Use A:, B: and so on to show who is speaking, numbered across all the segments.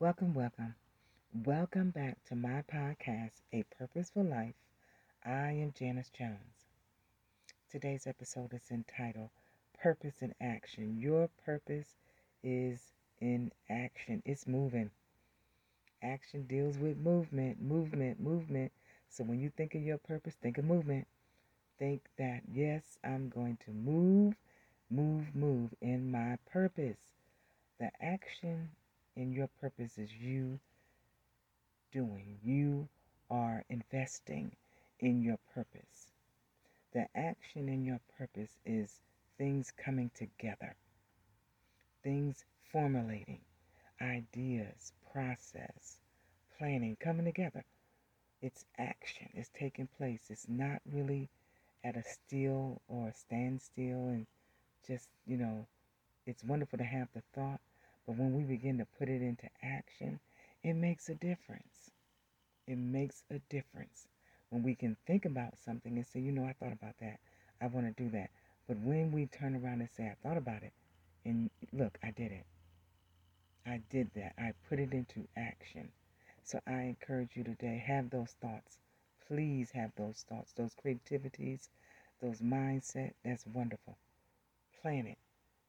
A: Welcome, welcome. Welcome back to my podcast, A Purposeful Life. I am Janice Jones. Today's episode is entitled Purpose in Action. Your purpose is in action, it's moving. Action deals with movement, movement, movement. So when you think of your purpose, think of movement. Think that, yes, I'm going to move, move, move in my purpose. The action in your purpose is you doing. You are investing in your purpose. The action in your purpose is things coming together, things formulating, ideas, process, planning coming together. It's action, it's taking place. It's not really at a still or a standstill and just, you know, it's wonderful to have the thought, but when we begin to put it into action, it makes a difference. It makes a difference when we can think about something and say, you know, I thought about that. I want to do that. But when we turn around and say, I thought about it, and look, I did it. I did that. I put it into action. So I encourage you today, have those thoughts. Please have those thoughts, those creativities, those mindset. That's wonderful. Plan it.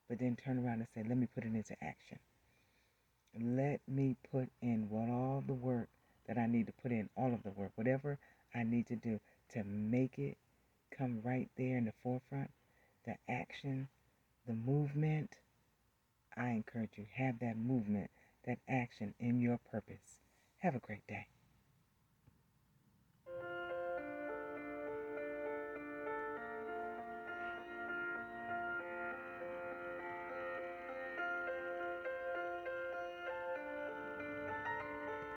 A: But then turn around and say, let me put it into action. Let me put in what all the work that I need to put in, all of the work, whatever I need to do to make it come right there in the forefront, the action, the movement. I encourage you, have that movement, that action in your purpose. Have a great day.